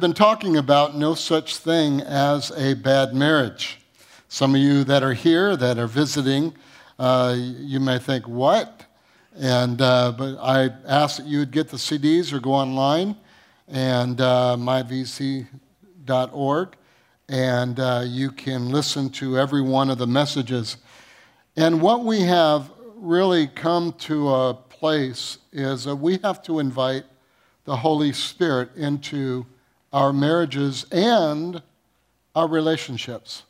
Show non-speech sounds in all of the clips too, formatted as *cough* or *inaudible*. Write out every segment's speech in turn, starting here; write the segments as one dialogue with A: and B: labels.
A: been talking about no such thing as a bad marriage. Some of you that are here, that are visiting, uh, you may think, what? And, uh, but I ask that you would get the CDs or go online and uh, myvc.org, and uh, you can listen to every one of the messages. And what we have really come to a place is that we have to invite the Holy Spirit into our marriages, and our relationships.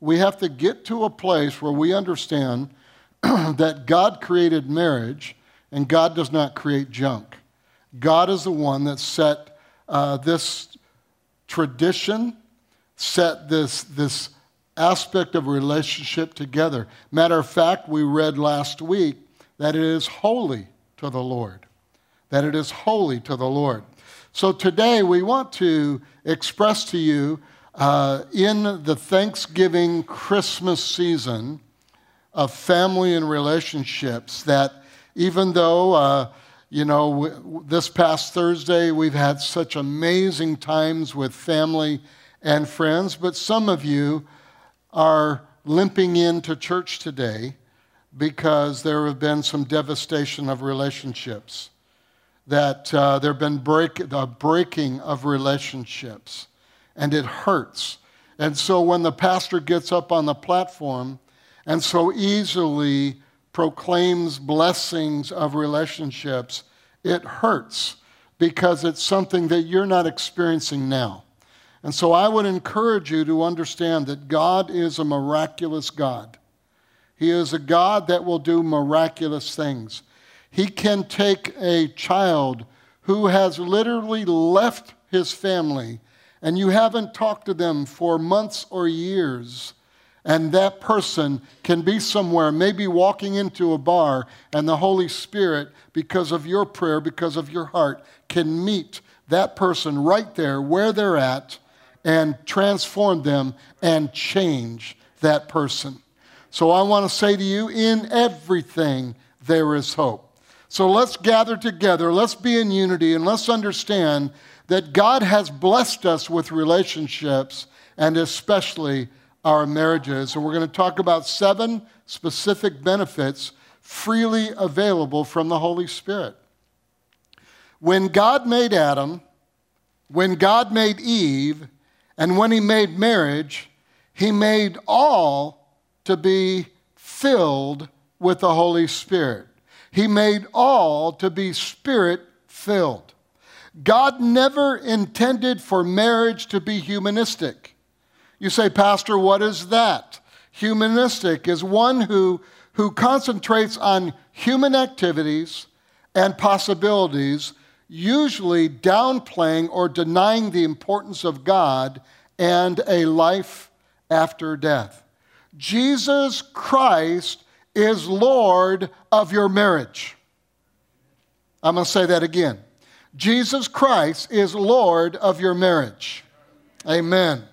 A: We have to get to a place where we understand *clears throat* that God created marriage and God does not create junk. God is the one that set uh, this tradition, set this, this aspect of relationship together. Matter of fact, we read last week that it is holy to the Lord. That it is holy to the Lord. So today we want to express to you uh, in the Thanksgiving Christmas season of family and relationships that even though, uh, you know, w- this past Thursday we've had such amazing times with family and friends, but some of you are limping into church today because there have been some devastation of relationships that uh, there have been break, a breaking of relationships, and it hurts. And so when the pastor gets up on the platform and so easily proclaims blessings of relationships, it hurts because it's something that you're not experiencing now. And so I would encourage you to understand that God is a miraculous God. He is a God that will do miraculous things. He can take a child who has literally left his family and you haven't talked to them for months or years, and that person can be somewhere, maybe walking into a bar, and the Holy Spirit, because of your prayer, because of your heart, can meet that person right there where they're at and transform them and change that person. So I want to say to you in everything, there is hope. So let's gather together, let's be in unity, and let's understand that God has blessed us with relationships and especially our marriages. And we're going to talk about seven specific benefits freely available from the Holy Spirit. When God made Adam, when God made Eve, and when He made marriage, He made all to be filled with the Holy Spirit. He made all to be spirit filled. God never intended for marriage to be humanistic. You say, Pastor, what is that? Humanistic is one who, who concentrates on human activities and possibilities, usually downplaying or denying the importance of God and a life after death. Jesus Christ is Lord of your marriage. I'm going to say that again. Jesus Christ is Lord of your marriage. Amen.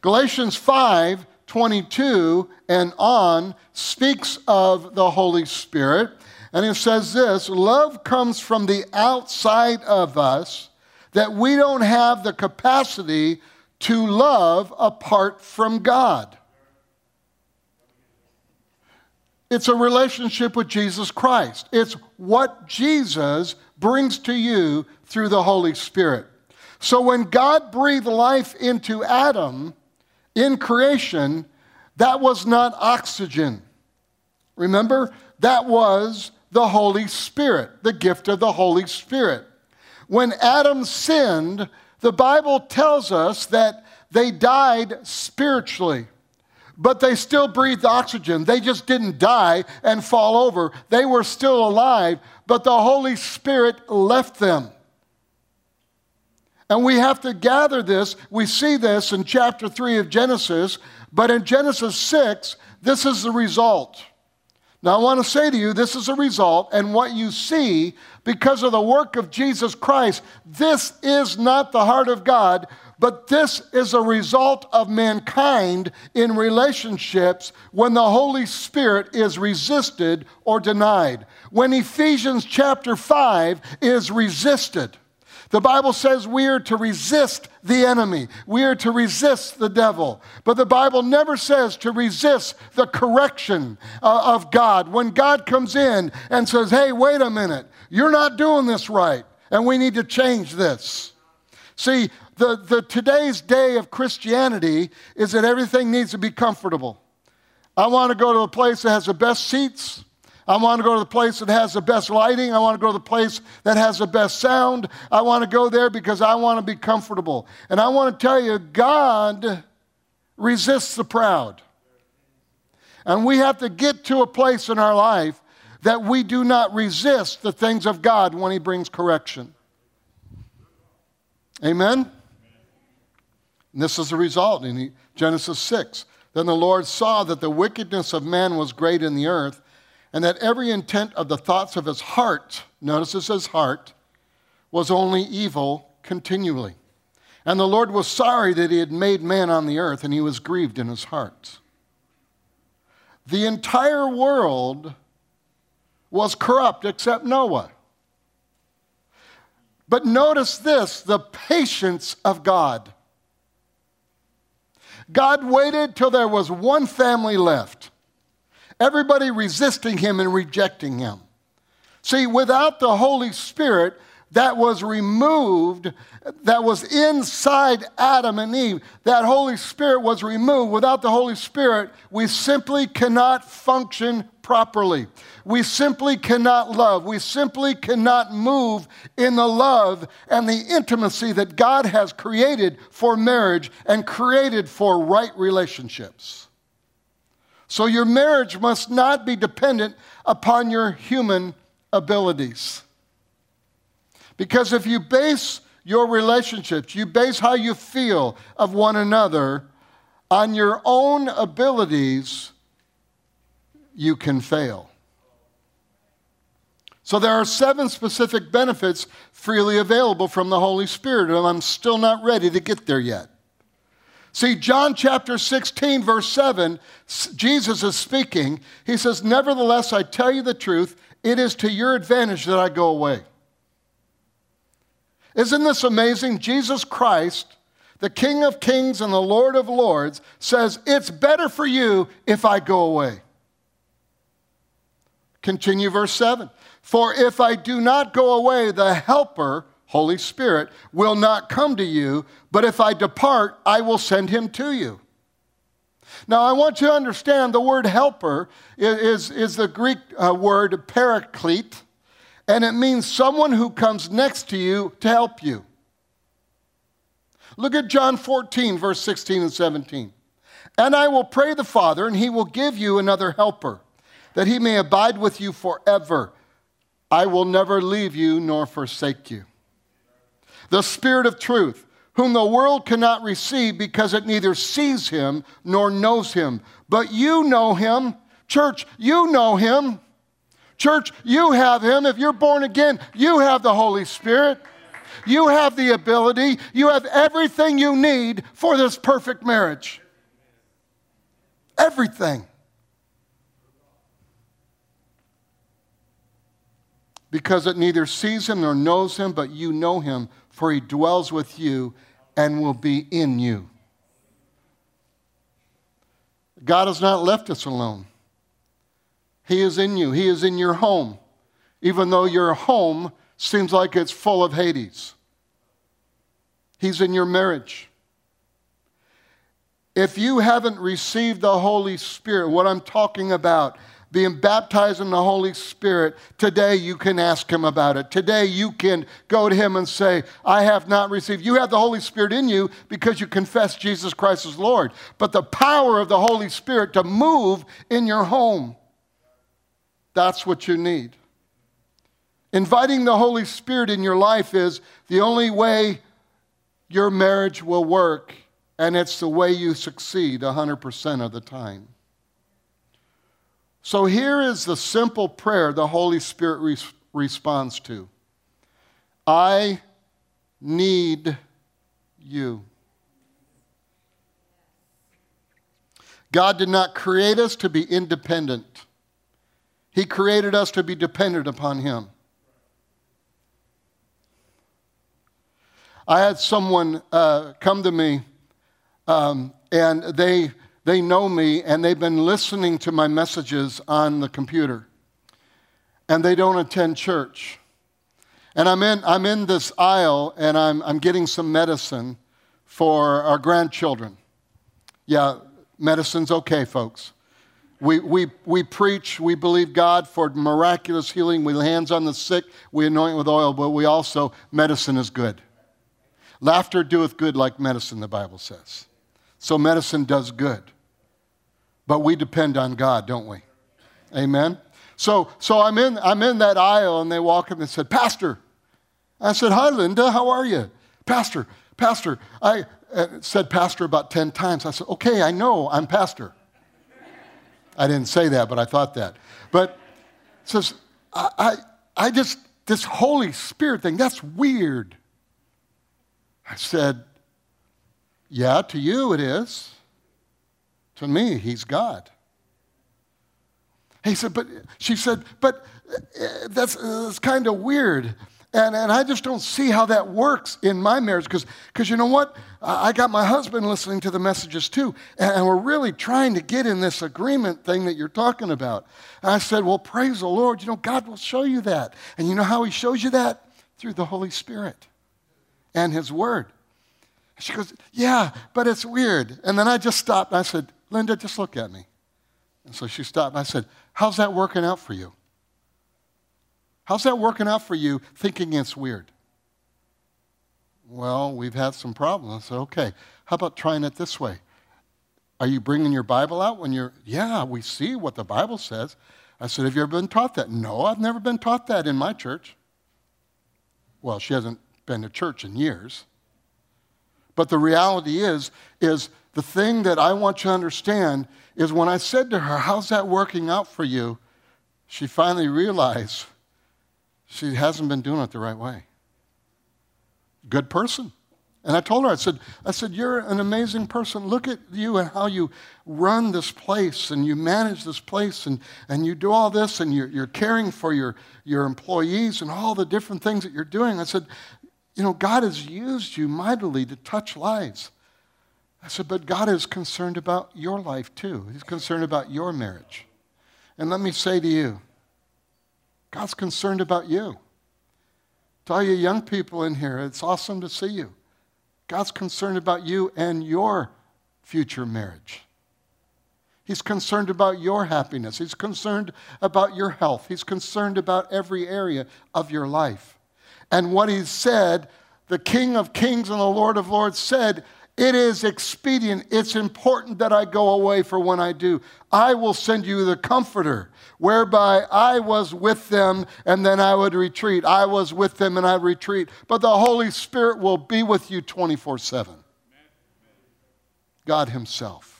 A: Galatians 5 22 and on speaks of the Holy Spirit. And it says this love comes from the outside of us, that we don't have the capacity to love apart from God. It's a relationship with Jesus Christ. It's what Jesus brings to you through the Holy Spirit. So when God breathed life into Adam in creation, that was not oxygen. Remember? That was the Holy Spirit, the gift of the Holy Spirit. When Adam sinned, the Bible tells us that they died spiritually but they still breathed oxygen. They just didn't die and fall over. They were still alive, but the Holy Spirit left them. And we have to gather this. We see this in chapter 3 of Genesis, but in Genesis 6, this is the result. Now, I want to say to you, this is a result, and what you see because of the work of Jesus Christ, this is not the heart of God, but this is a result of mankind in relationships when the Holy Spirit is resisted or denied. When Ephesians chapter 5 is resisted. The Bible says we are to resist the enemy. We are to resist the devil. But the Bible never says to resist the correction uh, of God. When God comes in and says, hey, wait a minute, you're not doing this right, and we need to change this. See, the, the today's day of Christianity is that everything needs to be comfortable. I want to go to a place that has the best seats. I want to go to the place that has the best lighting. I want to go to the place that has the best sound. I want to go there because I want to be comfortable. And I want to tell you, God resists the proud. And we have to get to a place in our life that we do not resist the things of God when He brings correction. Amen? And this is the result in Genesis 6. Then the Lord saw that the wickedness of man was great in the earth and that every intent of the thoughts of his heart, notice it says heart, was only evil continually. And the Lord was sorry that he had made man on the earth, and he was grieved in his heart. The entire world was corrupt except Noah. But notice this the patience of God. God waited till there was one family left. Everybody resisting him and rejecting him. See, without the Holy Spirit, that was removed, that was inside Adam and Eve. That Holy Spirit was removed. Without the Holy Spirit, we simply cannot function properly. We simply cannot love. We simply cannot move in the love and the intimacy that God has created for marriage and created for right relationships. So your marriage must not be dependent upon your human abilities. Because if you base your relationships, you base how you feel of one another on your own abilities, you can fail. So there are seven specific benefits freely available from the Holy Spirit, and I'm still not ready to get there yet. See, John chapter 16, verse 7, Jesus is speaking. He says, Nevertheless, I tell you the truth, it is to your advantage that I go away. Isn't this amazing? Jesus Christ, the King of kings and the Lord of lords, says, It's better for you if I go away. Continue verse 7. For if I do not go away, the Helper, Holy Spirit, will not come to you, but if I depart, I will send him to you. Now, I want you to understand the word helper is, is the Greek uh, word paraclete, and it means someone who comes next to you to help you. Look at John 14, verse 16 and 17. And I will pray the Father, and he will give you another helper, that he may abide with you forever. I will never leave you nor forsake you the Spirit of truth, whom the world cannot receive because it neither sees him nor knows him. But you know him. Church, you know him. Church, you have him. If you're born again, you have the Holy Spirit. You have the ability, you have everything you need for this perfect marriage. Everything. Because it neither sees him nor knows him, but you know him, for he dwells with you and will be in you. God has not left us alone. He is in you, He is in your home, even though your home seems like it's full of Hades. He's in your marriage. If you haven't received the Holy Spirit, what I'm talking about being baptized in the Holy Spirit, today you can ask Him about it. Today you can go to Him and say, I have not received. You have the Holy Spirit in you because you confess Jesus Christ as Lord. But the power of the Holy Spirit to move in your home, that's what you need. Inviting the Holy Spirit in your life is the only way your marriage will work, and it's the way you succeed 100% of the time. So here is the simple prayer the Holy Spirit re- responds to I need you. God did not create us to be independent. He created us to be dependent upon Him. I had someone uh, come to me, um, and they, they know me, and they've been listening to my messages on the computer, and they don't attend church. And I'm in, I'm in this aisle, and I'm, I'm getting some medicine for our grandchildren. Yeah, medicine's okay, folks. We, we, we preach, we believe God for miraculous healing. We lay hands on the sick, we anoint with oil, but we also, medicine is good. Laughter doeth good like medicine, the Bible says. So medicine does good. But we depend on God, don't we? Amen? So, so I'm, in, I'm in that aisle, and they walk in and said, Pastor. I said, Hi, Linda, how are you? Pastor, Pastor. I uh, said Pastor about 10 times. I said, Okay, I know, I'm Pastor. I didn't say that, but I thought that. But says, I, I, I just, this Holy Spirit thing, that's weird. I said, Yeah, to you it is. To me, he's God. He said, But she said, But uh, that's, that's kind of weird. And, and I just don't see how that works in my marriage because you know what? I got my husband listening to the messages too, and, and we're really trying to get in this agreement thing that you're talking about. And I said, Well, praise the Lord. You know, God will show you that. And you know how He shows you that? Through the Holy Spirit and His Word. She goes, Yeah, but it's weird. And then I just stopped and I said, Linda, just look at me. And so she stopped and I said, How's that working out for you? How's that working out for you thinking it's weird? Well, we've had some problems. Said, okay, how about trying it this way? Are you bringing your Bible out when you're, yeah, we see what the Bible says. I said, have you ever been taught that? No, I've never been taught that in my church. Well, she hasn't been to church in years. But the reality is, is the thing that I want you to understand is when I said to her, how's that working out for you? She finally realized she hasn't been doing it the right way. Good person. And I told her, I said, I said, you're an amazing person. Look at you and how you run this place and you manage this place and, and you do all this and you're, you're caring for your, your employees and all the different things that you're doing. I said, you know, God has used you mightily to touch lives. I said, but God is concerned about your life too. He's concerned about your marriage. And let me say to you, God's concerned about you. To all you young people in here, it's awesome to see you. God's concerned about you and your future marriage. He's concerned about your happiness. He's concerned about your health. He's concerned about every area of your life. And what he said, the King of Kings and the Lord of Lords said, it is expedient, it's important that I go away for when I do. I will send you the Comforter, whereby I was with them and then I would retreat. I was with them and I retreat. But the Holy Spirit will be with you 24 7. God Himself.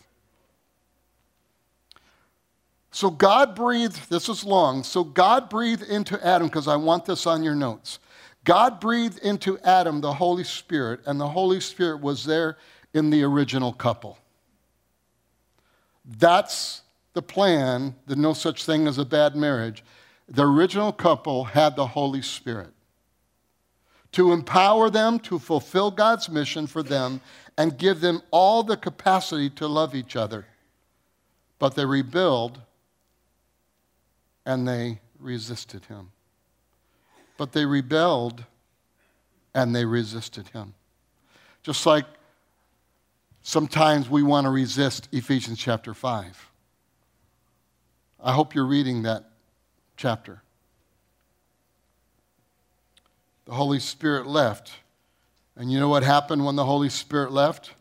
A: So God breathed, this is long. So God breathed into Adam, because I want this on your notes. God breathed into Adam the Holy Spirit, and the Holy Spirit was there in the original couple. That's the plan, the no such thing as a bad marriage. The original couple had the Holy Spirit to empower them to fulfill God's mission for them and give them all the capacity to love each other. But they rebelled and they resisted him but they rebelled and they resisted him. Just like sometimes we want to resist Ephesians chapter 5. I hope you're reading that chapter. The Holy Spirit left. And you know what happened when the Holy Spirit left?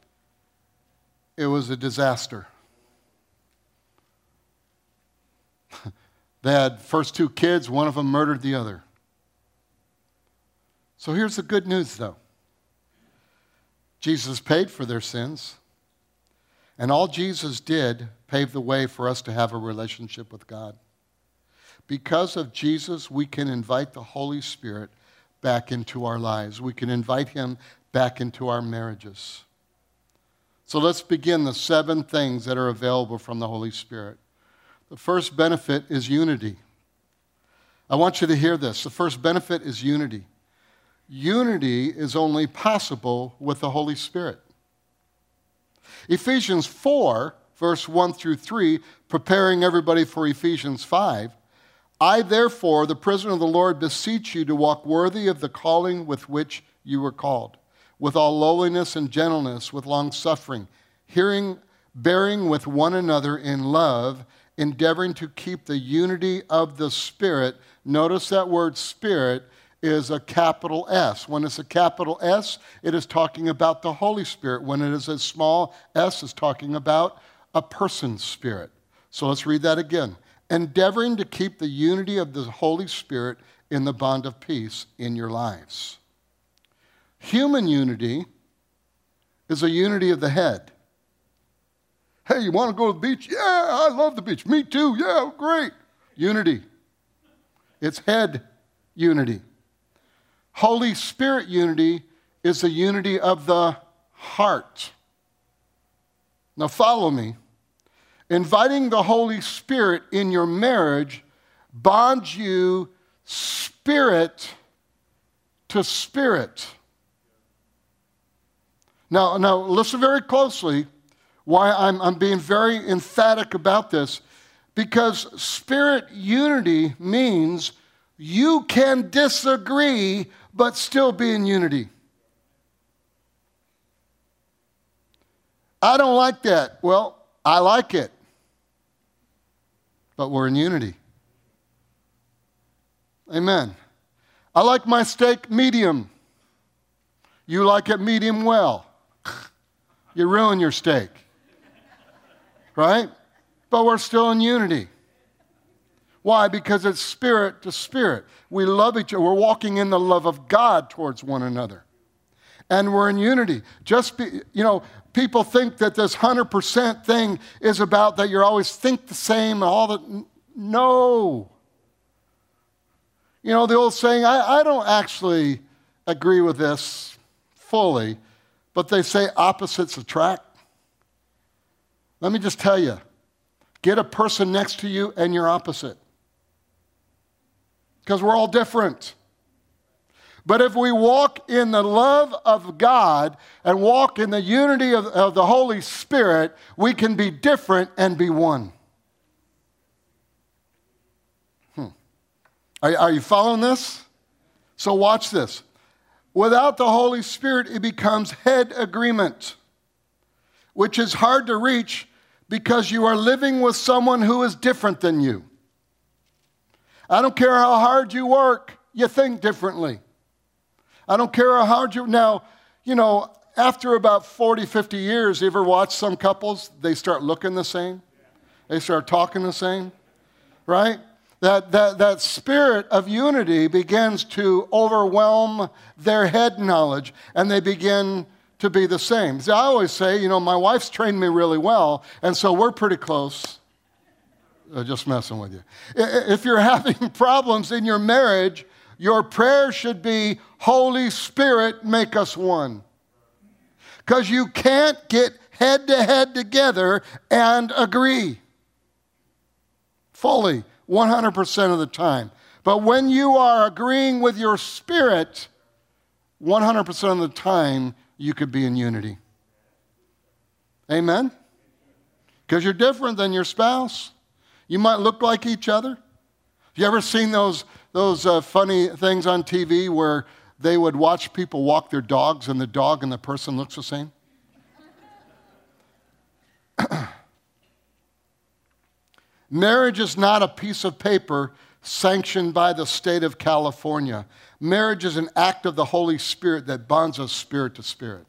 A: It was a disaster. *laughs* they had first two kids, one of them murdered the other. So here's the good news, though Jesus paid for their sins, and all Jesus did paved the way for us to have a relationship with God. Because of Jesus, we can invite the Holy Spirit back into our lives. We can invite Him back into our marriages. So let's begin the seven things that are available from the Holy Spirit. The first benefit is unity. I want you to hear this. The first benefit is unity. Unity is only possible with the Holy Spirit. Ephesians 4, verse 1 through 3, preparing everybody for Ephesians 5. I, therefore, the prisoner of the Lord, beseech you to walk worthy of the calling with which you were called, with all lowliness and gentleness, with long suffering, hearing, bearing with one another in love, endeavoring to keep the unity of the Spirit. Notice that word Spirit is a capital S. When it's a capital S, it is talking about the Holy Spirit. When it is a small s, it's talking about a person's spirit. So let's read that again. Endeavoring to keep the unity of the Holy Spirit in the bond of peace in your lives. Human unity is a unity of the head. Hey, you want to go to the beach? Yeah, I love the beach. Me too. Yeah, great. Unity. It's head unity. Holy Spirit unity is the unity of the heart. Now, follow me. Inviting the Holy Spirit in your marriage bonds you spirit to spirit. Now, now listen very closely why I'm, I'm being very emphatic about this. Because spirit unity means you can disagree but still be in unity. I don't like that. Well, I like it. But we're in unity. Amen. I like my steak medium. You like it medium well. *laughs* You ruin your steak. Right? But we're still in unity. Why? Because it's spirit to spirit. We love each other. We're walking in the love of God towards one another. And we're in unity. Just be, you know, people think that this 100% thing is about that you're always think the same, and all the. No. You know, the old saying, I, I don't actually agree with this fully, but they say opposites attract. Let me just tell you get a person next to you and you're opposite because we're all different. But if we walk in the love of God and walk in the unity of, of, the Holy Spirit, we can be different and be one. Hmm. Are, are you following this? So, watch this. Without the Holy Spirit, it becomes head agreement, which is hard to reach because you are living with someone who is different than you. I don't care how hard you work, you think differently. I don't care how hard you. Now, you know, after about 40, 50 years, you ever watch some couples? They start looking the same, they start talking the same, right? That, that, that spirit of unity begins to overwhelm their head knowledge, and they begin to be the same. See, I always say, you know, my wife's trained me really well, and so we're pretty close. Uh, just messing with you. If you're *laughs* having problems in your marriage, your prayer should be Holy Spirit, make us one. Because you can't get head to head together and agree fully 100% of the time. But when you are agreeing with your spirit, 100% of the time, you could be in unity. Amen? Because you're different than your spouse. You might look like each other. You ever seen those, those uh, funny things on TV where they would watch people walk their dogs and the dog and the person looks the same? *clears throat* Marriage is not a piece of paper sanctioned by the state of California. Marriage is an act of the Holy Spirit that bonds us spirit to spirit.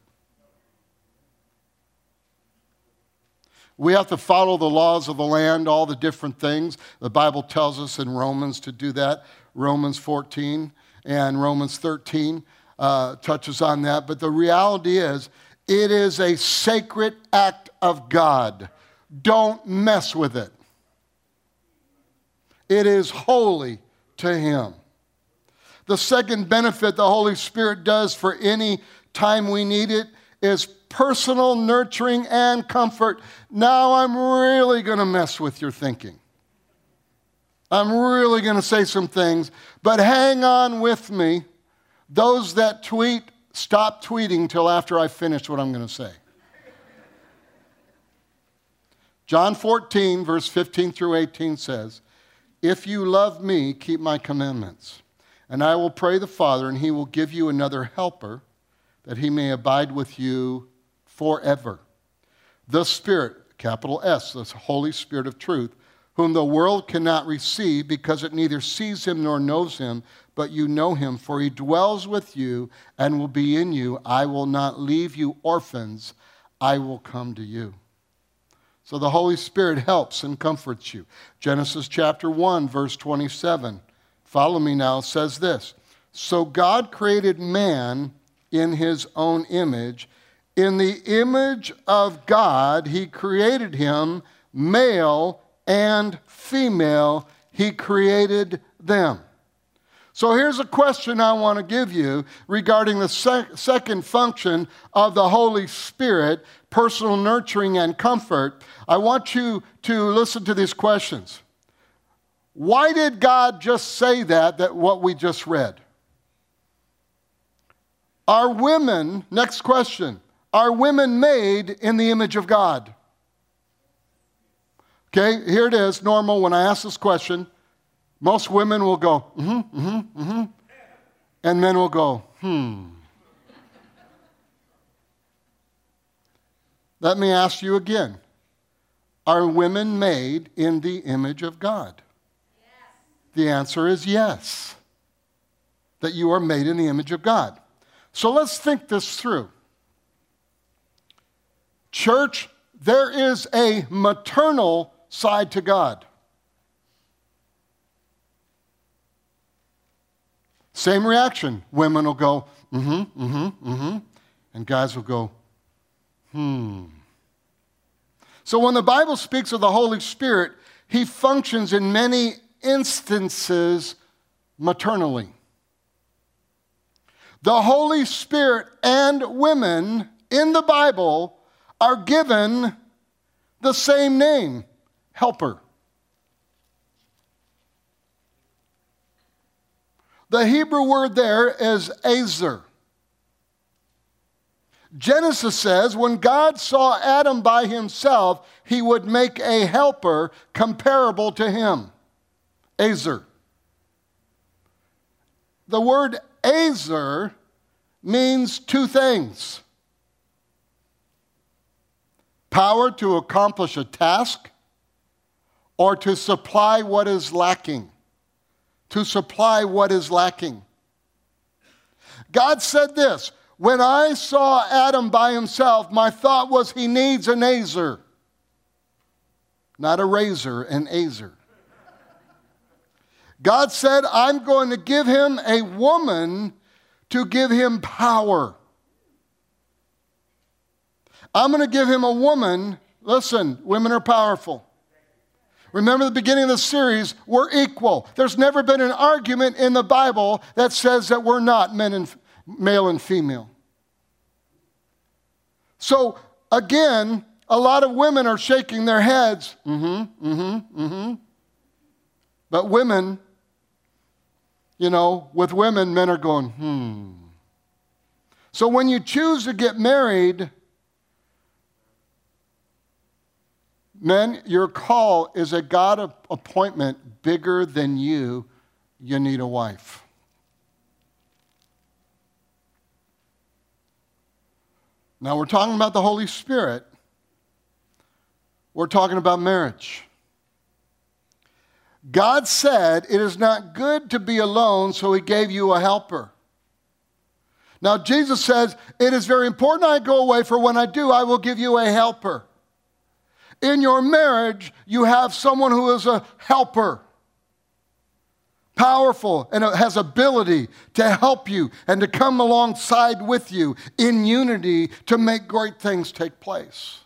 A: We have to follow the laws of the land, all the different things. The Bible tells us in Romans to do that. Romans 14 and Romans 13 uh, touches on that. But the reality is, it is a sacred act of God. Don't mess with it. It is holy to Him. The second benefit the Holy Spirit does for any time we need it is personal nurturing and comfort. Now I'm really going to mess with your thinking. I'm really going to say some things, but hang on with me. Those that tweet, stop tweeting till after I finish what I'm going to say. John 14, verse 15 through 18 says, If you love me, keep my commandments. And I will pray the Father, and he will give you another helper, that he may abide with you forever. The Spirit, capital S, the Holy Spirit of truth, whom the world cannot receive because it neither sees him nor knows him, but you know him, for he dwells with you and will be in you. I will not leave you orphans, I will come to you. So the Holy Spirit helps and comforts you. Genesis chapter 1, verse 27. Follow me now, says this. So God created man in his own image. In the image of God, he created him, male and female, he created them. So here's a question I want to give you regarding the sec- second function of the Holy Spirit personal nurturing and comfort. I want you to listen to these questions. Why did God just say that, that what we just read? Are women, next question, are women made in the image of God? Okay, here it is, normal. When I ask this question, most women will go, mm hmm, mm hmm, mm hmm. And men will go, hmm. Let me ask you again Are women made in the image of God? Yes. The answer is yes, that you are made in the image of God. So let's think this through. Church, there is a maternal side to God. Same reaction. Women will go, mm hmm, mm hmm, mm hmm. And guys will go, hmm. So when the Bible speaks of the Holy Spirit, he functions in many instances maternally. The Holy Spirit and women in the Bible are given the same name helper. The Hebrew word there is azer. Genesis says when God saw Adam by himself, he would make a helper comparable to him. Azer. The word azer means two things power to accomplish a task or to supply what is lacking to supply what is lacking. God said this When I saw Adam by himself, my thought was he needs an azer, not a razor, an azer. God said, I'm going to give him a woman to give him power. I'm going to give him a woman. Listen, women are powerful. Remember the beginning of the series, we're equal. There's never been an argument in the Bible that says that we're not men and male and female. So again, a lot of women are shaking their heads. Mm-hmm, mm-hmm, mm-hmm. But women, you know, with women, men are going, hmm. So when you choose to get married, Men, your call is a God appointment bigger than you. You need a wife. Now, we're talking about the Holy Spirit. We're talking about marriage. God said, It is not good to be alone, so He gave you a helper. Now, Jesus says, It is very important I go away, for when I do, I will give you a helper. In your marriage, you have someone who is a helper, powerful, and has ability to help you and to come alongside with you in unity to make great things take place.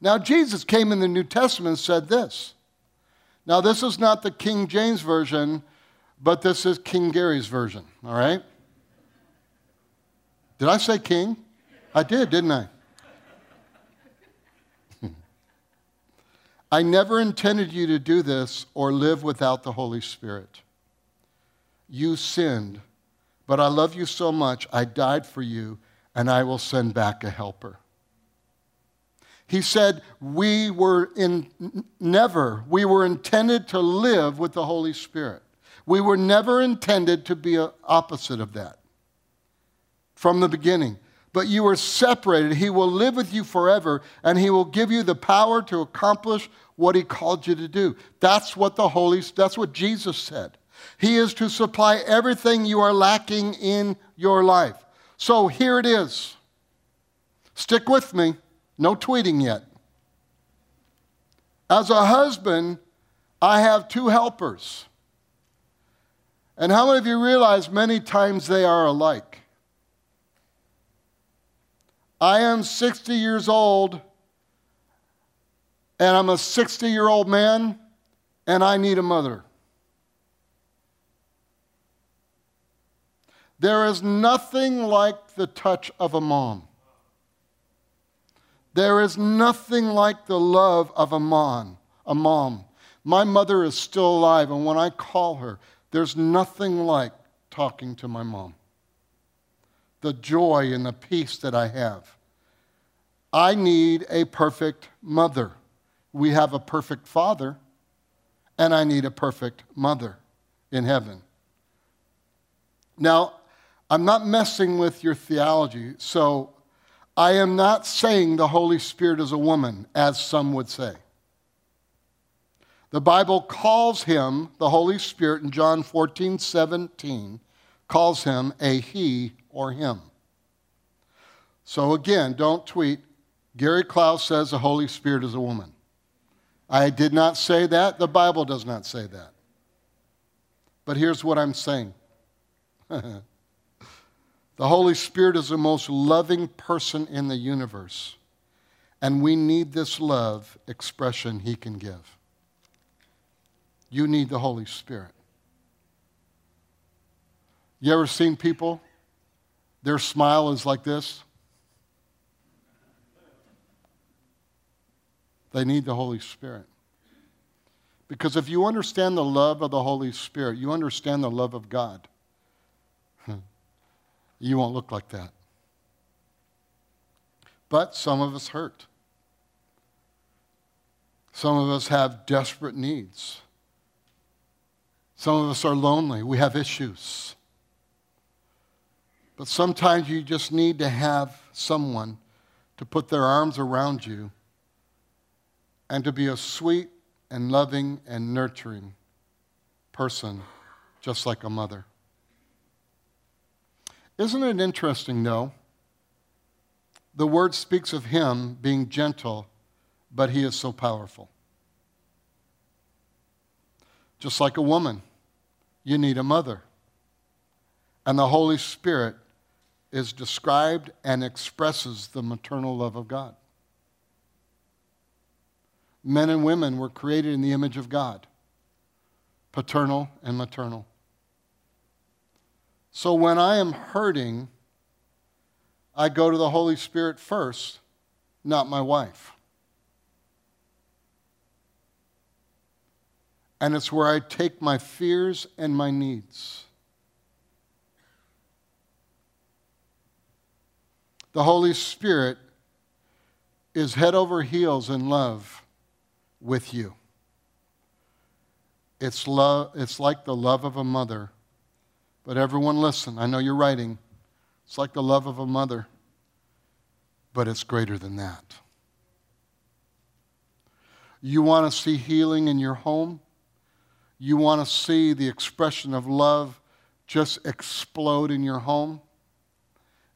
A: Now, Jesus came in the New Testament and said this. Now, this is not the King James Version, but this is King Gary's version, all right? Did I say king? I did, didn't I? I never intended you to do this or live without the Holy Spirit. You sinned, but I love you so much, I died for you, and I will send back a helper. He said, We were in never, we were intended to live with the Holy Spirit. We were never intended to be opposite of that from the beginning. But you are separated. He will live with you forever, and He will give you the power to accomplish what He called you to do. That's what the Holy, that's what Jesus said. He is to supply everything you are lacking in your life. So here it is. Stick with me. No tweeting yet. As a husband, I have two helpers. And how many of you realize many times they are alike? I am 60 years old, and I'm a 60 year old man, and I need a mother. There is nothing like the touch of a mom. There is nothing like the love of a mom. A mom. My mother is still alive, and when I call her, there's nothing like talking to my mom. The joy and the peace that I have. I need a perfect mother. We have a perfect father, and I need a perfect mother in heaven. Now, I'm not messing with your theology, so I am not saying the Holy Spirit is a woman, as some would say. The Bible calls him, the Holy Spirit, in John 14, 17, calls him a he or him. So again, don't tweet. Gary Klaus says the Holy Spirit is a woman. I did not say that. The Bible does not say that. But here's what I'm saying *laughs* The Holy Spirit is the most loving person in the universe. And we need this love expression He can give. You need the Holy Spirit. You ever seen people? Their smile is like this. They need the Holy Spirit. Because if you understand the love of the Holy Spirit, you understand the love of God *laughs* you won't look like that. But some of us hurt. Some of us have desperate needs. Some of us are lonely. We have issues. But sometimes you just need to have someone to put their arms around you and to be a sweet and loving and nurturing person, just like a mother. Isn't it interesting, though? The word speaks of him being gentle, but he is so powerful. Just like a woman, you need a mother. And the Holy Spirit is described and expresses the maternal love of God. Men and women were created in the image of God, paternal and maternal. So when I am hurting, I go to the Holy Spirit first, not my wife. And it's where I take my fears and my needs. The Holy Spirit is head over heels in love with you. It's, love, it's like the love of a mother but everyone, listen. I know you're writing. It's like the love of a mother, but it's greater than that. You want to see healing in your home? You want to see the expression of love just explode in your home?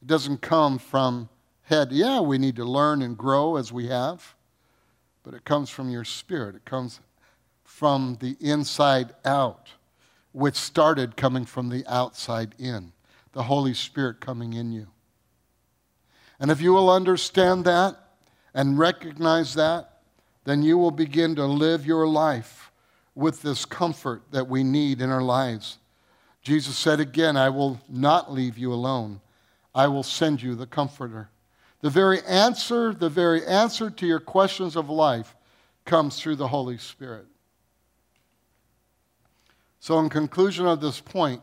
A: It doesn't come from head. Yeah, we need to learn and grow as we have, but it comes from your spirit. It comes from the inside out which started coming from the outside in, the Holy Spirit coming in you. And if you will understand that and recognize that, then you will begin to live your life with this comfort that we need in our lives. Jesus said again, I will not leave you alone. I will send you the comforter. The very answer, the very answer to your questions of life comes through the Holy Spirit. So, in conclusion of this point,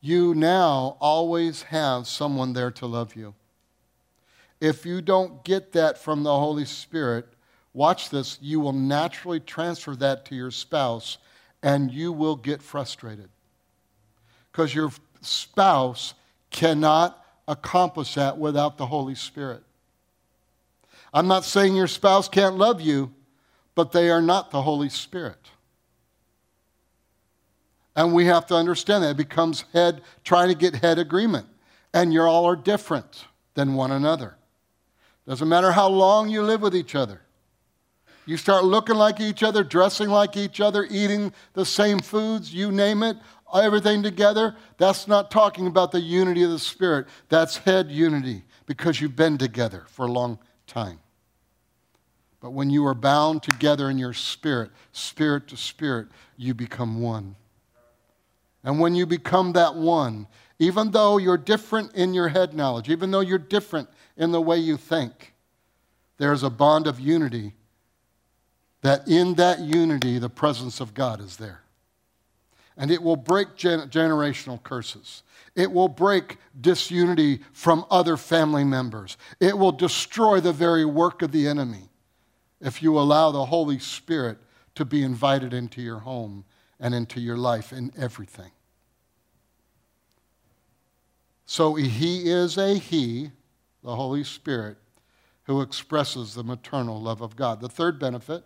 A: you now always have someone there to love you. If you don't get that from the Holy Spirit, watch this, you will naturally transfer that to your spouse and you will get frustrated. Because your spouse cannot accomplish that without the Holy Spirit. I'm not saying your spouse can't love you, but they are not the Holy Spirit. And we have to understand that. It becomes head, trying to get head agreement. And you all are different than one another. Doesn't matter how long you live with each other. You start looking like each other, dressing like each other, eating the same foods, you name it, everything together. That's not talking about the unity of the Spirit. That's head unity because you've been together for a long time. But when you are bound together in your spirit, spirit to spirit, you become one. And when you become that one, even though you're different in your head knowledge, even though you're different in the way you think, there's a bond of unity that in that unity, the presence of God is there. And it will break gen- generational curses. It will break disunity from other family members. It will destroy the very work of the enemy if you allow the Holy Spirit to be invited into your home and into your life in everything. So he is a he, the Holy Spirit, who expresses the maternal love of God. The third benefit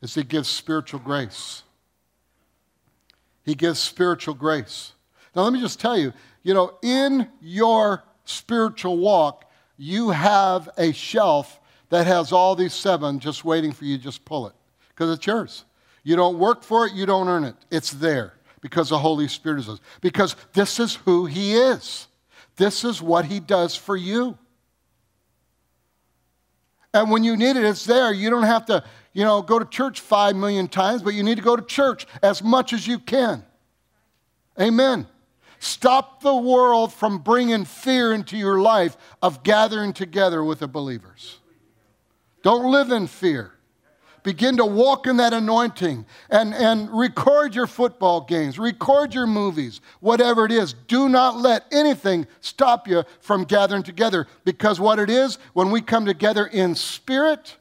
A: is he gives spiritual grace. He gives spiritual grace. Now, let me just tell you, you know, in your spiritual walk, you have a shelf that has all these seven just waiting for you just pull it because it's yours. You don't work for it, you don't earn it. It's there because the Holy Spirit is. Because this is who He is. This is what He does for you. And when you need it, it's there. You don't have to, you know, go to church five million times, but you need to go to church as much as you can. Amen. Stop the world from bringing fear into your life of gathering together with the believers. Don't live in fear. Begin to walk in that anointing and, and record your football games, record your movies, whatever it is. Do not let anything stop you from gathering together because what it is, when we come together in spirit,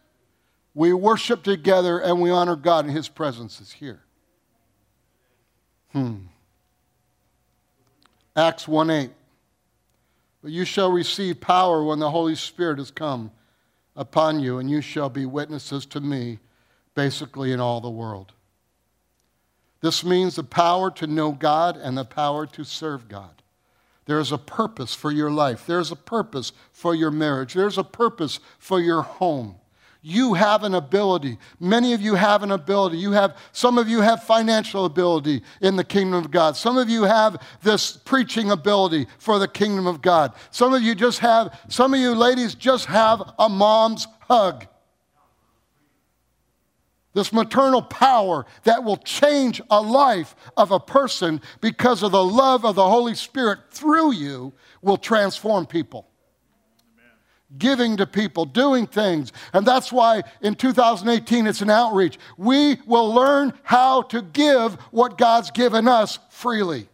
A: we worship together and we honor God, and His presence is here. Hmm. Acts 1 8. But you shall receive power when the Holy Spirit has come upon you, and you shall be witnesses to me basically in all the world. This means the power to know God and the power to serve God. There's a purpose for your life. There's a purpose for your marriage. There's a purpose for your home. You have an ability. Many of you have an ability. You have some of you have financial ability in the kingdom of God. Some of you have this preaching ability for the kingdom of God. Some of you just have some of you ladies just have a mom's hug this maternal power that will change a life of a person because of the love of the Holy Spirit through you will transform people. Giving to people, doing things. And that's why in 2018 it's an outreach. We will learn how to give what God's given us freely.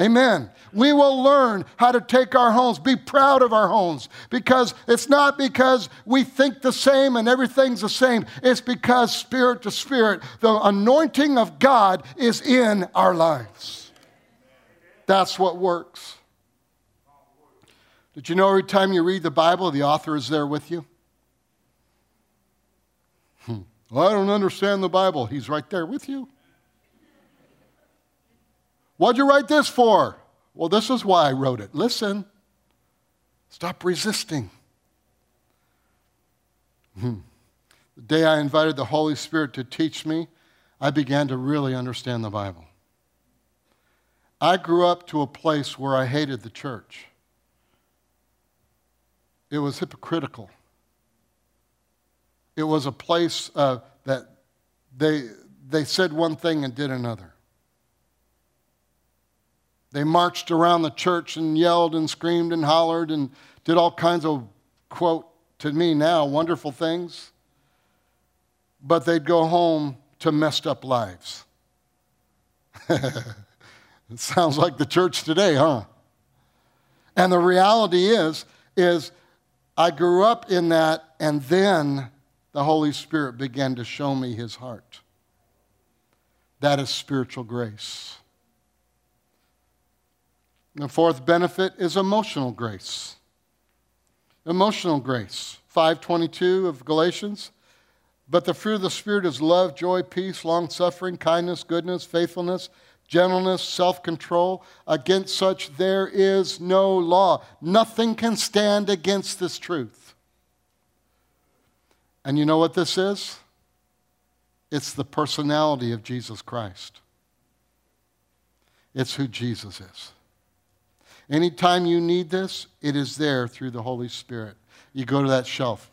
A: Amen. We will learn how to take our homes, be proud of our homes, because it's not because we think the same and everything's the same. It's because spirit to spirit, the anointing of God is in our lives. That's what works. Did you know every time you read the Bible, the author is there with you? Hmm. Well, I don't understand the Bible. He's right there with you. What'd you write this for? Well, this is why I wrote it. Listen, stop resisting. Hmm. The day I invited the Holy Spirit to teach me, I began to really understand the Bible. I grew up to a place where I hated the church. It was hypocritical. It was a place uh, that they, they said one thing and did another. They marched around the church and yelled and screamed and hollered and did all kinds of, quote, to me now, wonderful things. But they'd go home to messed up lives. It *laughs* sounds like the church today, huh? And the reality is, is I grew up in that, and then the Holy Spirit began to show me his heart. That is spiritual grace. The fourth benefit is emotional grace. Emotional grace. 522 of Galatians. But the fruit of the Spirit is love, joy, peace, long suffering, kindness, goodness, faithfulness, gentleness, self control. Against such there is no law. Nothing can stand against this truth. And you know what this is? It's the personality of Jesus Christ, it's who Jesus is. Anytime you need this, it is there through the Holy Spirit. You go to that shelf.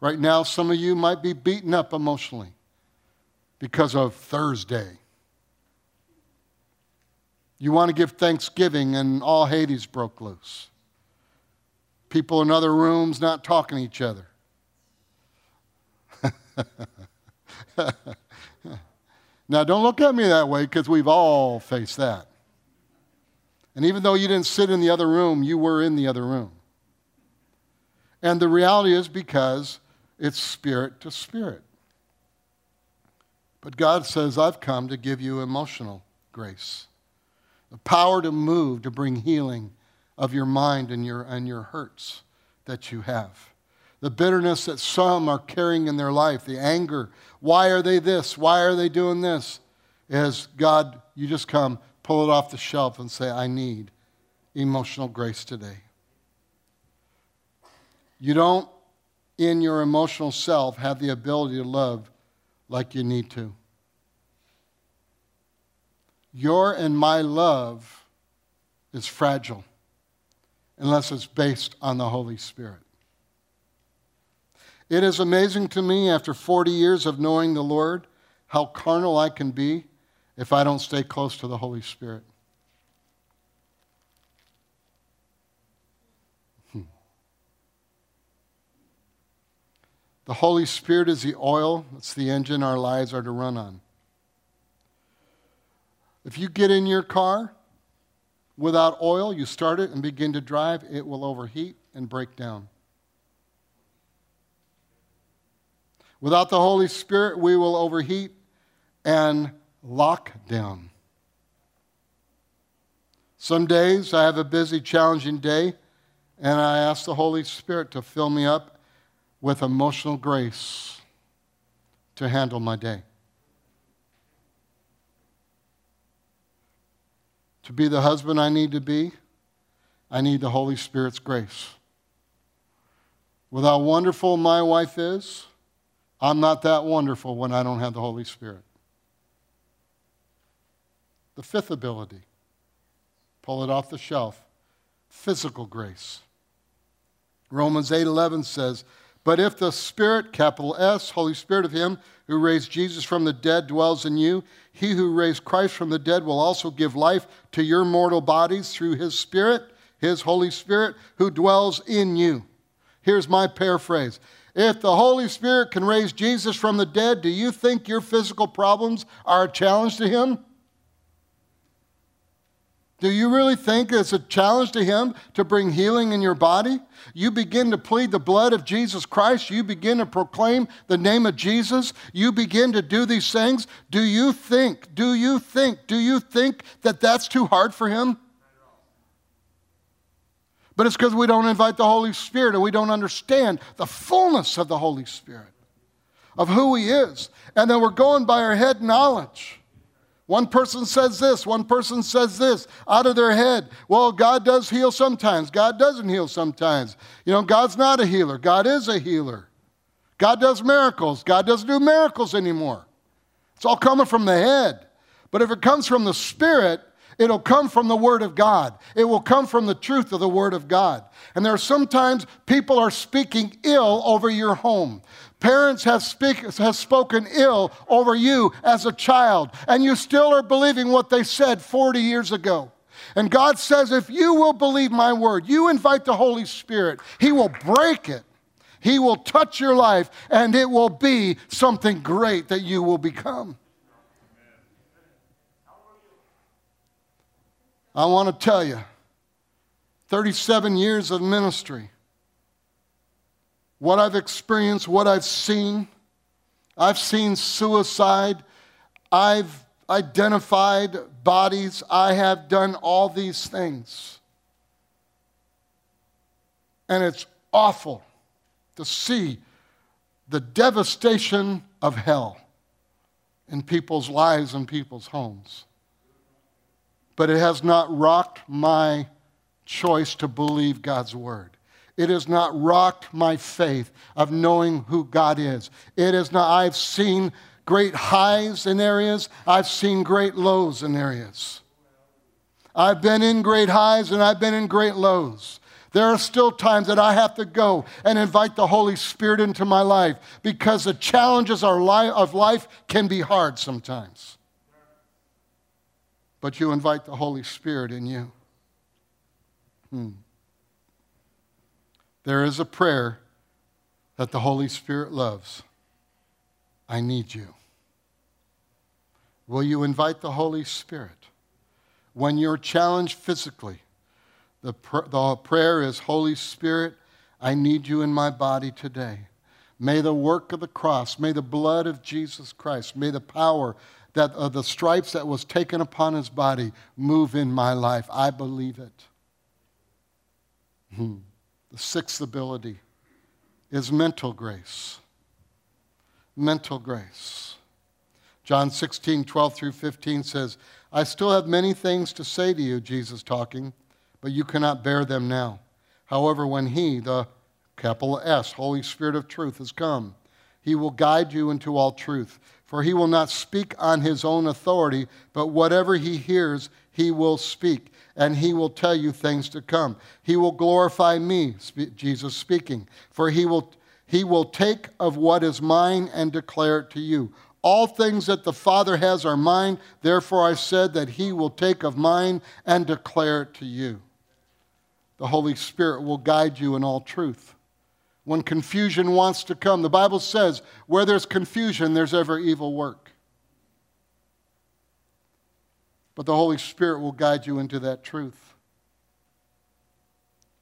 A: Right now, some of you might be beaten up emotionally because of Thursday. You want to give thanksgiving, and all Hades broke loose. People in other rooms not talking to each other. *laughs* now, don't look at me that way because we've all faced that. And even though you didn't sit in the other room, you were in the other room. And the reality is because it's spirit to spirit. But God says, I've come to give you emotional grace the power to move, to bring healing of your mind and your, and your hurts that you have. The bitterness that some are carrying in their life, the anger. Why are they this? Why are they doing this? Is God, you just come, pull it off the shelf, and say, I need emotional grace today. You don't, in your emotional self, have the ability to love like you need to. Your and my love is fragile unless it's based on the Holy Spirit. It is amazing to me after 40 years of knowing the Lord how carnal I can be if I don't stay close to the Holy Spirit. Hmm. The Holy Spirit is the oil, it's the engine our lives are to run on. If you get in your car without oil, you start it and begin to drive, it will overheat and break down. Without the Holy Spirit, we will overheat and lock down. Some days I have a busy, challenging day, and I ask the Holy Spirit to fill me up with emotional grace to handle my day. To be the husband I need to be, I need the Holy Spirit's grace. With how wonderful my wife is, I'm not that wonderful when I don't have the Holy Spirit. The fifth ability, pull it off the shelf, physical grace. Romans 8:11 says, "But if the Spirit, capital S, Holy Spirit of him who raised Jesus from the dead dwells in you, he who raised Christ from the dead will also give life to your mortal bodies through his Spirit, his Holy Spirit, who dwells in you. Here's my paraphrase. If the Holy Spirit can raise Jesus from the dead, do you think your physical problems are a challenge to him? Do you really think it's a challenge to Him to bring healing in your body? You begin to plead the blood of Jesus Christ. You begin to proclaim the name of Jesus. You begin to do these things. Do you think, do you think, do you think that that's too hard for Him? But it's because we don't invite the Holy Spirit and we don't understand the fullness of the Holy Spirit, of who He is. And then we're going by our head knowledge. One person says this, one person says this out of their head. Well, God does heal sometimes, God doesn't heal sometimes. You know, God's not a healer, God is a healer. God does miracles, God doesn't do miracles anymore. It's all coming from the head. But if it comes from the Spirit, it'll come from the Word of God. It will come from the truth of the Word of God. And there are sometimes people are speaking ill over your home. Parents have, speak, have spoken ill over you as a child, and you still are believing what they said 40 years ago. And God says, if you will believe my word, you invite the Holy Spirit, He will break it. He will touch your life, and it will be something great that you will become. I want to tell you 37 years of ministry, what I've experienced, what I've seen. I've seen suicide. I've identified bodies. I have done all these things. And it's awful to see the devastation of hell in people's lives and people's homes. But it has not rocked my choice to believe God's word. It has not rocked my faith of knowing who God is. It has not, I've seen great highs in areas, I've seen great lows in areas. I've been in great highs and I've been in great lows. There are still times that I have to go and invite the Holy Spirit into my life because the challenges of life can be hard sometimes. But you invite the Holy Spirit in you. Hmm. There is a prayer that the Holy Spirit loves. I need you. Will you invite the Holy Spirit? When you're challenged physically, the, pr- the prayer is Holy Spirit, I need you in my body today. May the work of the cross, may the blood of Jesus Christ, may the power that of the stripes that was taken upon his body move in my life. I believe it. Hmm. The sixth ability is mental grace. Mental grace. John 16, 12 through 15 says, I still have many things to say to you, Jesus talking but you cannot bear them now. However, when He, the capital S, Holy Spirit of truth, has come, He will guide you into all truth. For He will not speak on His own authority, but whatever He hears, He will speak, and He will tell you things to come. He will glorify me, Jesus speaking, for He will, he will take of what is mine and declare it to you. All things that the Father has are mine, therefore I said that He will take of mine and declare it to you the Holy Spirit will guide you in all truth. When confusion wants to come, the Bible says, where there's confusion, there's ever evil work. But the Holy Spirit will guide you into that truth.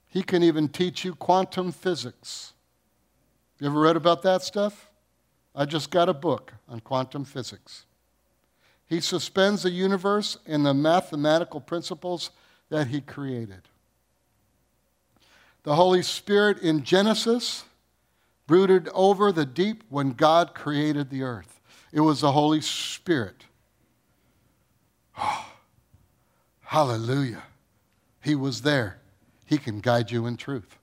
A: He can even teach you quantum physics. You ever read about that stuff? I just got a book on quantum physics. He suspends the universe in the mathematical principles that he created. The Holy Spirit in Genesis brooded over the deep when God created the earth. It was the Holy Spirit. Oh, hallelujah. He was there. He can guide you in truth.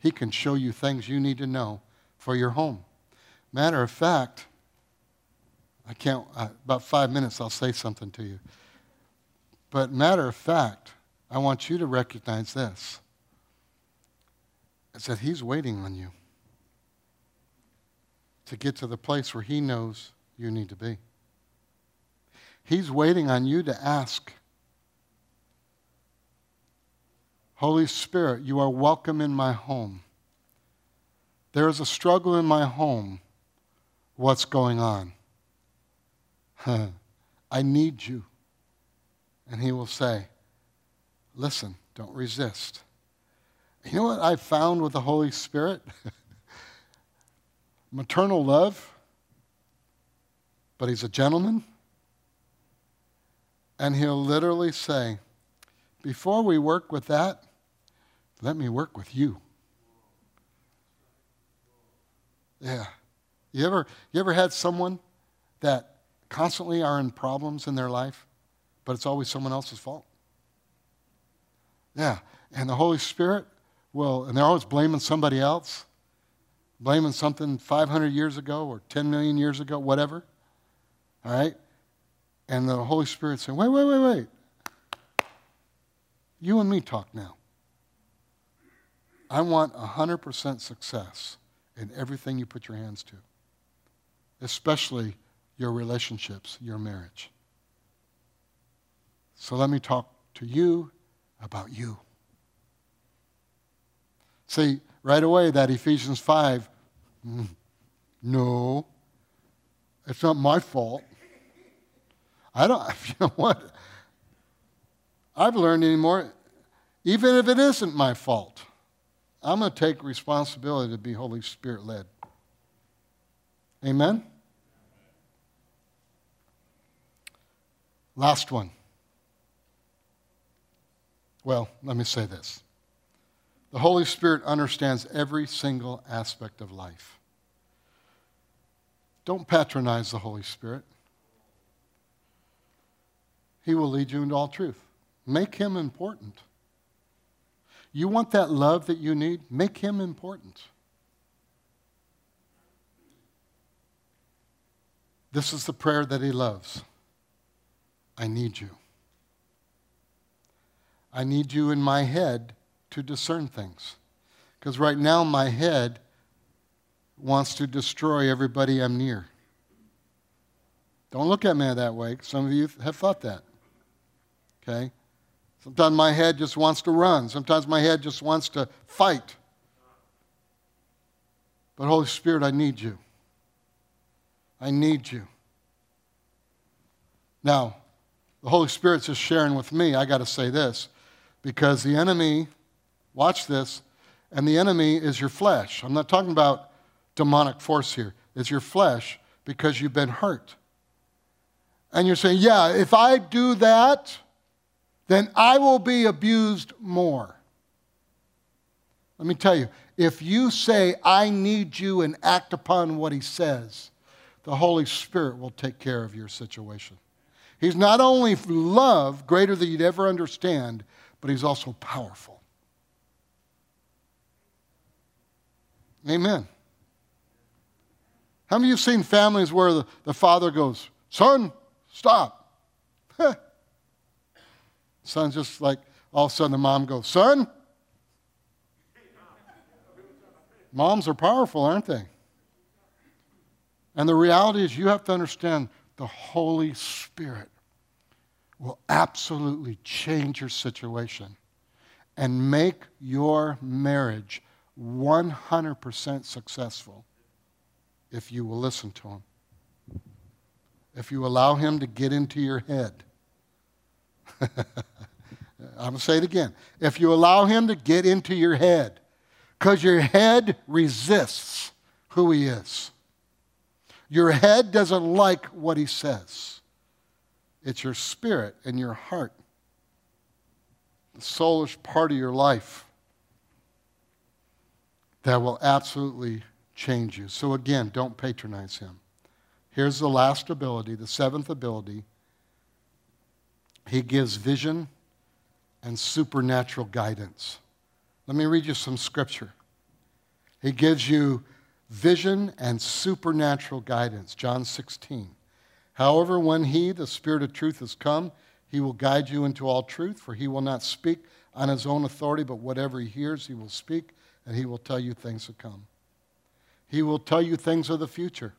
A: He can show you things you need to know for your home. Matter of fact, I can't, uh, about five minutes, I'll say something to you. But matter of fact, I want you to recognize this is that He's waiting on you to get to the place where He knows you need to be. He's waiting on you to ask, Holy Spirit, you are welcome in my home. There is a struggle in my home. What's going on? *laughs* I need you. And he will say, Listen, don't resist. You know what I found with the Holy Spirit? *laughs* Maternal love, but he's a gentleman. And he'll literally say, Before we work with that, let me work with you. Yeah. You ever, you ever had someone that constantly are in problems in their life, but it's always someone else's fault? Yeah. And the Holy Spirit well, and they're always blaming somebody else, blaming something 500 years ago or 10 million years ago, whatever. All right? And the Holy Spirit said, wait, wait, wait, wait. You and me talk now. I want 100% success in everything you put your hands to, especially your relationships, your marriage. So let me talk to you about you. See, right away, that Ephesians 5, mm, no, it's not my fault. I don't, *laughs* you know what? I've learned anymore, even if it isn't my fault, I'm going to take responsibility to be Holy Spirit led. Amen? Last one. Well, let me say this the Holy Spirit understands every single aspect of life. Don't patronize the Holy Spirit. He will lead you into all truth. Make him important. You want that love that you need? Make him important. This is the prayer that he loves I need you. I need you in my head to discern things. Because right now, my head wants to destroy everybody I'm near. Don't look at me that way. Some of you have thought that. Okay? Sometimes my head just wants to run. Sometimes my head just wants to fight. But, Holy Spirit, I need you. I need you. Now, the Holy Spirit's just sharing with me. I got to say this because the enemy, watch this, and the enemy is your flesh. I'm not talking about demonic force here. It's your flesh because you've been hurt. And you're saying, yeah, if I do that, then I will be abused more. Let me tell you, if you say, I need you, and act upon what he says, the Holy Spirit will take care of your situation. He's not only love, greater than you'd ever understand, but he's also powerful. Amen. How many of you have seen families where the, the father goes, Son, stop? *laughs* Son's just like, all of a sudden the mom goes, Son? Moms are powerful, aren't they? And the reality is, you have to understand the Holy Spirit will absolutely change your situation and make your marriage 100% successful if you will listen to Him. If you allow Him to get into your head *laughs* I'm going to say it again. If you allow him to get into your head, because your head resists who he is. Your head doesn't like what he says. It's your spirit and your heart, the soulish part of your life that will absolutely change you. So, again, don't patronize him. Here's the last ability, the seventh ability he gives vision and supernatural guidance. Let me read you some scripture. He gives you vision and supernatural guidance. John 16. However, when He, the Spirit of truth, has come, He will guide you into all truth, for He will not speak on His own authority, but whatever He hears, He will speak, and He will tell you things to come. He will tell you things of the future.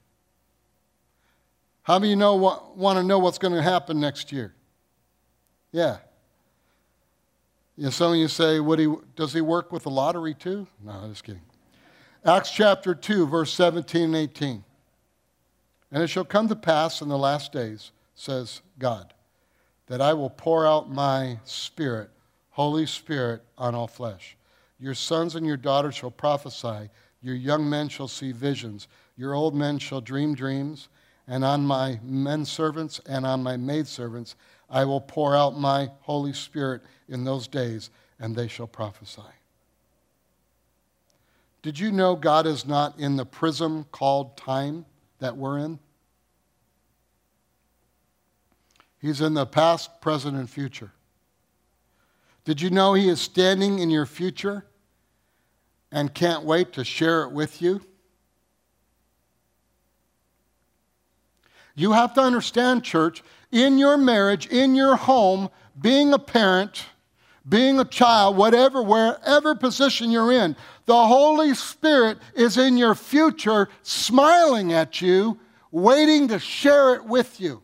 A: How of you know, want to know what's going to happen next year? Yeah. Know, some of you say, Would he, does he work with the lottery too? No, just kidding. Acts chapter 2, verse 17 and 18. And it shall come to pass in the last days, says God, that I will pour out my Spirit, Holy Spirit, on all flesh. Your sons and your daughters shall prophesy, your young men shall see visions, your old men shall dream dreams, and on my men servants and on my maidservants I will pour out my Holy Spirit in those days, and they shall prophesy. Did you know God is not in the prism called time that we're in? He's in the past, present, and future. Did you know He is standing in your future and can't wait to share it with you? You have to understand, church, in your marriage, in your home, being a parent, being a child, whatever, wherever position you're in, the Holy Spirit is in your future, smiling at you, waiting to share it with you.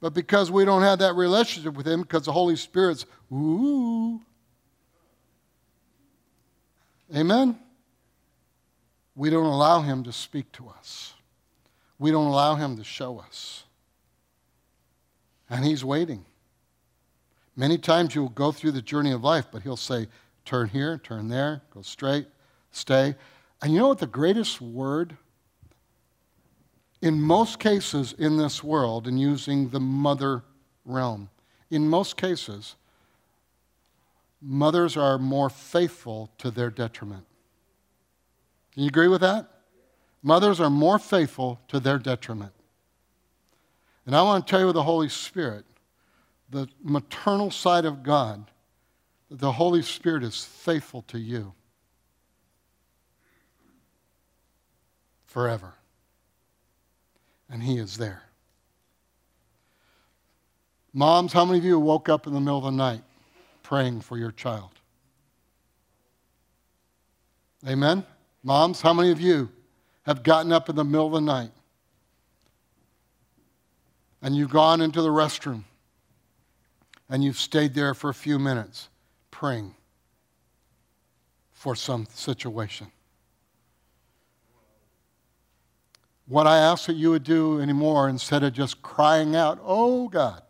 A: But because we don't have that relationship with Him, because the Holy Spirit's, ooh. Amen? We don't allow Him to speak to us we don't allow Him to show us. And He's waiting. Many times you'll go through the journey of life, but He'll say, turn here, turn there, go straight, stay. And you know what the greatest word? In most cases in this world, in using the mother realm, in most cases, mothers are more faithful to their detriment. Can you agree with that? Mothers are more faithful to their detriment. And I want to tell you the Holy Spirit, the maternal side of God, the Holy Spirit is faithful to you forever. And He is there. Moms, how many of you woke up in the middle of the night praying for your child? Amen? Moms, how many of you have gotten up in the middle of the night and you've gone into the restroom and you've stayed there for a few minutes praying for some situation? What I ask that you would do anymore instead of just crying out, Oh God,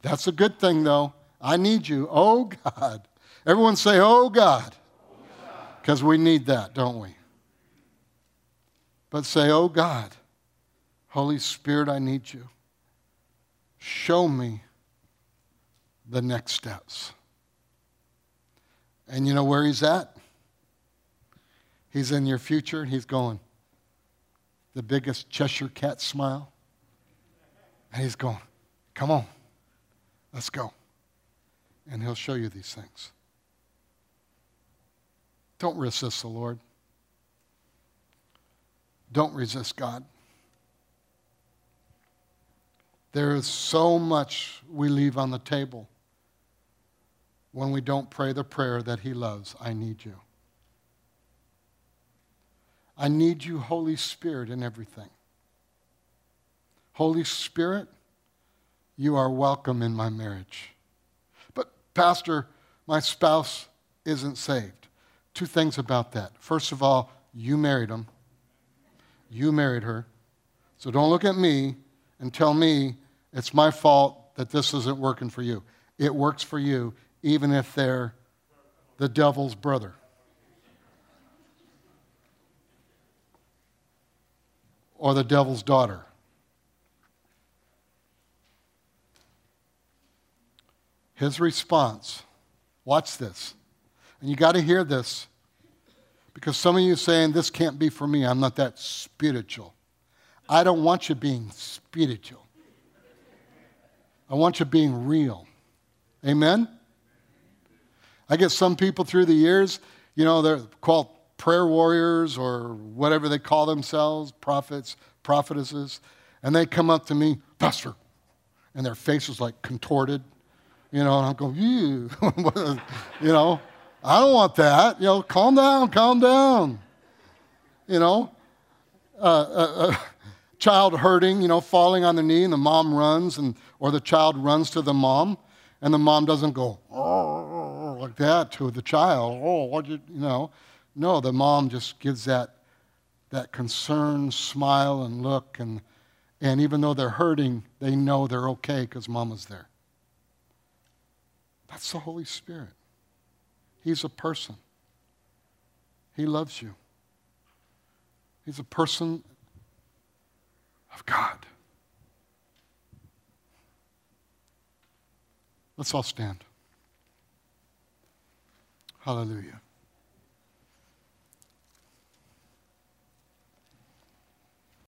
A: that's a good thing, though. I need you. Oh, God. Everyone say, Oh, God. Because we need that, don't we? But say, Oh, God. Holy Spirit, I need you. Show me the next steps. And you know where he's at? He's in your future. He's going, the biggest Cheshire cat smile. And he's going, Come on. Let's go. And He'll show you these things. Don't resist the Lord. Don't resist God. There is so much we leave on the table when we don't pray the prayer that He loves I need you. I need you, Holy Spirit, in everything. Holy Spirit, you are welcome in my marriage. But, Pastor, my spouse isn't saved. Two things about that. First of all, you married him, you married her. So don't look at me and tell me it's my fault that this isn't working for you. It works for you, even if they're the devil's brother. Or the devil's daughter. His response, watch this. And you got to hear this because some of you saying, This can't be for me. I'm not that spiritual. I don't want you being spiritual. I want you being real. Amen? I get some people through the years, you know, they're called prayer warriors or whatever they call themselves, prophets, prophetesses, and they come up to me, Pastor, and their face is like contorted. You know, and I'm going, you, *laughs* you know, I don't want that. You know, calm down, calm down. You know, uh, uh, uh, child hurting, you know, falling on the knee, and the mom runs, and or the child runs to the mom, and the mom doesn't go oh, like that to the child. Oh, what you, you know? No, the mom just gives that that concerned smile and look, and and even though they're hurting, they know they're okay because mama's there. That's the Holy Spirit. He's a person. He loves you. He's a person of God. Let's all stand. Hallelujah.